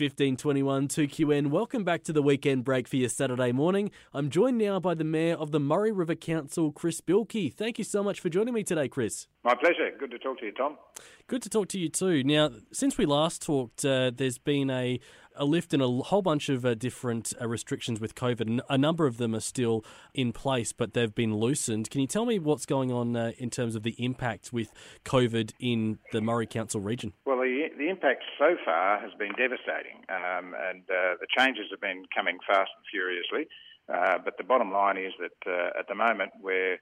1521 2QN. Welcome back to the weekend break for your Saturday morning. I'm joined now by the Mayor of the Murray River Council, Chris Bilkey. Thank you so much for joining me today, Chris. My pleasure. Good to talk to you, Tom. Good to talk to you too. Now, since we last talked, uh, there's been a, a lift in a whole bunch of uh, different uh, restrictions with COVID. A number of them are still in place, but they've been loosened. Can you tell me what's going on uh, in terms of the impact with COVID in the Murray Council region? Well, the, the impact so far has been devastating, um, and uh, the changes have been coming fast and furiously. Uh, but the bottom line is that uh, at the moment we're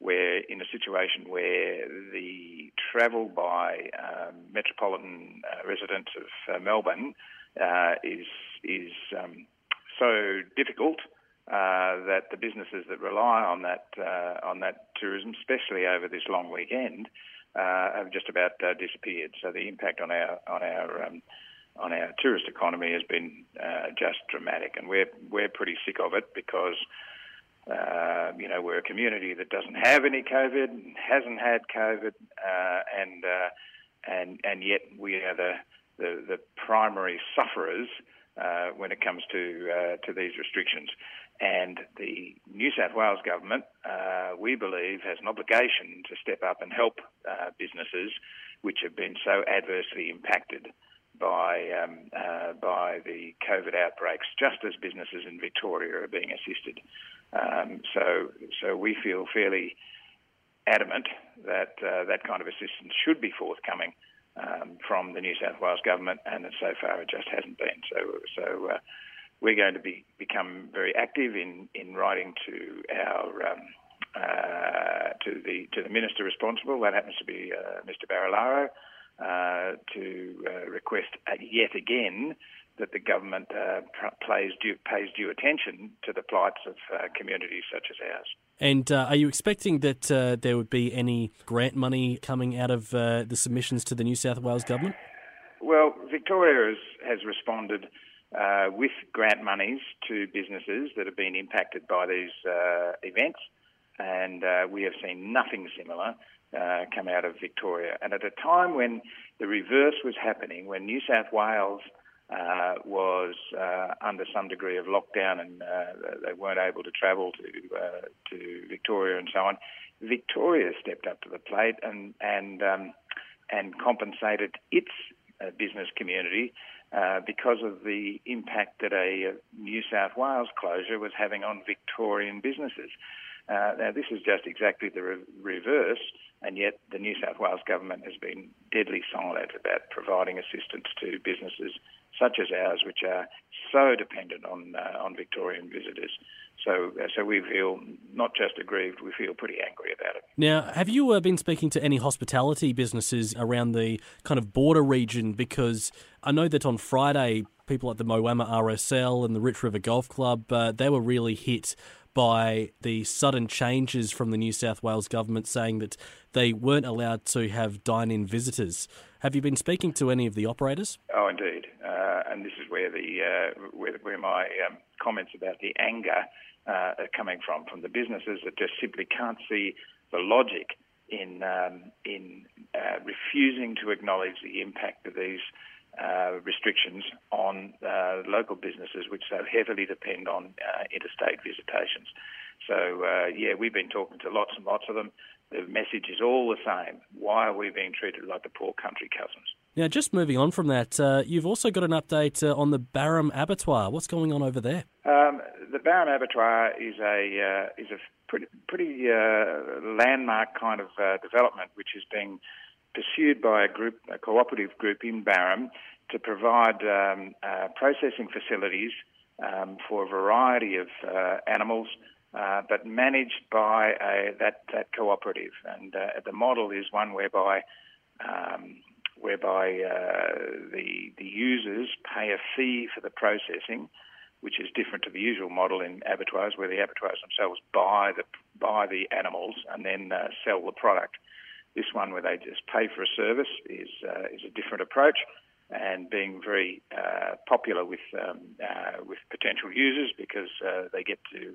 we're in a situation where the travel by um, metropolitan uh, residents of uh, Melbourne uh, is is um, so difficult that the businesses that rely on that on that tourism, especially over this long weekend, uh, have just about uh, disappeared. So the impact on our on our um, on our tourist economy has been uh, just dramatic, and we're we're pretty sick of it because. Uh, you know, we're a community that doesn't have any COVID, hasn't had COVID, uh, and uh, and and yet we are the the, the primary sufferers when it comes to to these restrictions. And the New South Wales government, uh, we believe, has an obligation to step up and help uh, businesses which have been so adversely impacted by um, uh, by the COVID outbreaks, just as businesses in Victoria are being assisted. Um, so, so we feel fairly adamant that uh, that kind of assistance should be forthcoming um, from the New South Wales government, and so far it just hasn't been. So, so uh, we're going to be become very active in, in writing to our um, uh, to the to the minister responsible. That happens to be uh, Mr. Barilaro uh, to uh, request yet again that the government uh, plays due, pays due attention to the plights of uh, communities such as ours. And are you expecting that there would be any grant money coming out of the submissions to the New South Wales government? Well, Victoria has, has responded uh, with grant monies to businesses that have been impacted by these uh, events, and uh, we have seen nothing similar uh, come out of Victoria. And at a time when the reverse was happening, when New South Wales uh, was uh, under some degree of lockdown and they weren't able to travel to to Victoria and so on, Victoria stepped up to the plate and and um, and compensated its business community uh, because of the impact that a New South Wales closure was having on Victorian businesses. Uh, now, this is just exactly the re- reverse, and yet the New South Wales government has been deadly silent about providing assistance to businesses such as ours, which are so dependent on uh, on Victorian visitors. So, uh, so we feel not just aggrieved, we feel pretty angry about it. Now, have you uh, been speaking to any hospitality businesses around the kind of border region? Because I know that on Friday, people at the Moama RSL and the Rich River Golf Club, uh, they were really hit by the sudden changes from the New South Wales government saying that they weren't allowed to have dine-in visitors. Have you been speaking to any of the operators? Oh, indeed, uh, and this is where the uh, where, where, my um, comments about the anger uh, are coming from from the businesses that just simply can't see the logic in um, in uh, refusing to acknowledge the impact of these uh, restrictions on uh, local businesses, which so heavily depend on uh, interstate visitations. So, uh, yeah, we've been talking to lots and lots of them. The message is all the same. Why are we being treated like the poor country cousins? Now, just moving on from that, uh, you've also got an update uh, on the Barham Abattoir. What's going on over there? Um, the Barham Abattoir is a is a pretty, pretty landmark kind of development, which is being pursued by a group, a cooperative group in Barham, to provide um, uh, processing facilities um, for a variety of uh, animals, uh, but managed by a, that that cooperative. And uh, the model is one whereby um, whereby uh, the the users pay a fee for the processing, which is different to the usual model in abattoirs, where the abattoirs themselves buy the buy the animals and then uh, sell the product. This one, where they just pay for a service, is uh, is a different approach, and being very uh, popular with um, uh, with potential users because uh, they get to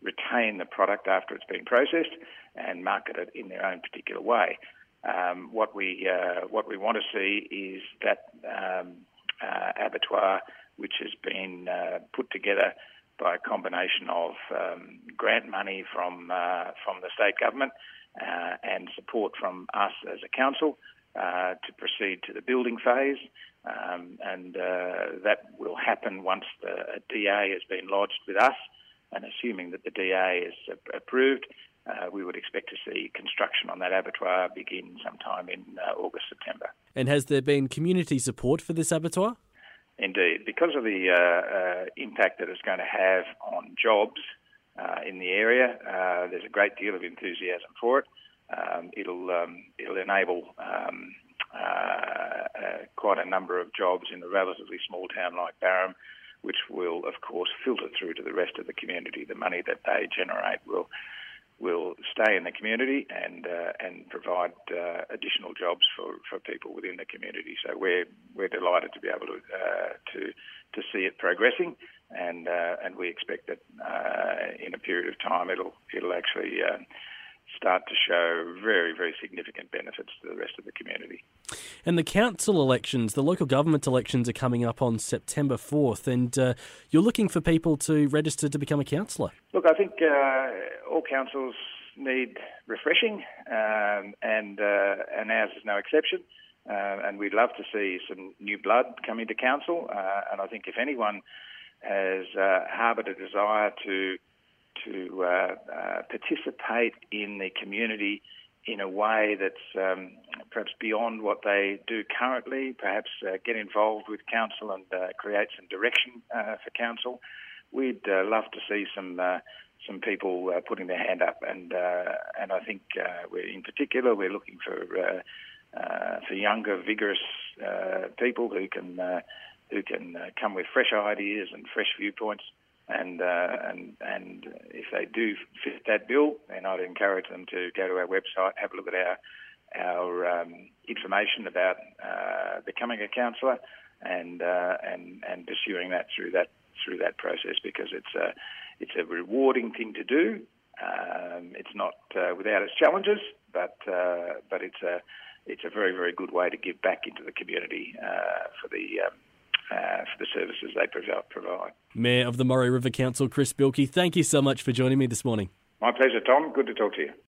retain the product after it's been processed and market it in their own particular way. Um, what we uh, what we want to see is that um, uh, abattoir, which has been put together by a combination of um, grant money from from the state government uh, and support from us as a council uh, to proceed to the building phase. Um, and uh, that will happen once the DA has been lodged with us. And assuming that the DA is approved, uh, we would expect to see construction on that abattoir begin sometime in uh, August, September. And has there been community support for this abattoir? Indeed, because of the uh, impact that it's going to have on jobs in the area, there's a great deal of enthusiasm for it. Um, it'll um, it'll enable um, uh, uh, quite a number of jobs in a relatively small town like Barham, which will, of course, filter through to the rest of the community. The money that they generate will will stay in the community and uh, and provide uh, additional jobs for, for people within the community. So we're we're delighted to be able to uh, to to see it progressing, and uh, and we expect that in a period of time it'll it'll actually start to show very, very significant benefits to the rest of the community. And the council elections, the local government elections are coming up on September 4th, and uh, you're looking for people to register to become a councillor. Look, I think uh, all councils need refreshing, um, and, uh, and ours is no exception. Uh, and we'd love to see some new blood come into council. Uh, and I think if anyone has uh, harboured a desire to to uh, uh, participate in the community in a way that's um, perhaps beyond what they do currently, perhaps uh, get involved with council and uh, create some direction uh, for council. We'd love to see some some people putting their hand up, and and I think we're in particular we're looking for for younger, vigorous people who can who can come with fresh ideas and fresh viewpoints and uh, and and if they do fit that bill, then I'd encourage them to go to our website, have a look at our our um, information about uh, becoming a councillor, and uh, and and pursuing that through that through that process because it's a it's a rewarding thing to do. Um, it's not uh, without its challenges, but uh, but it's a it's a very very good way to give back into the community uh, for the um, uh, for the services they provide. Mayor of the Murray River Council, Chris Bilkey, thank you so much for joining me this morning. My pleasure, Tom. Good to talk to you.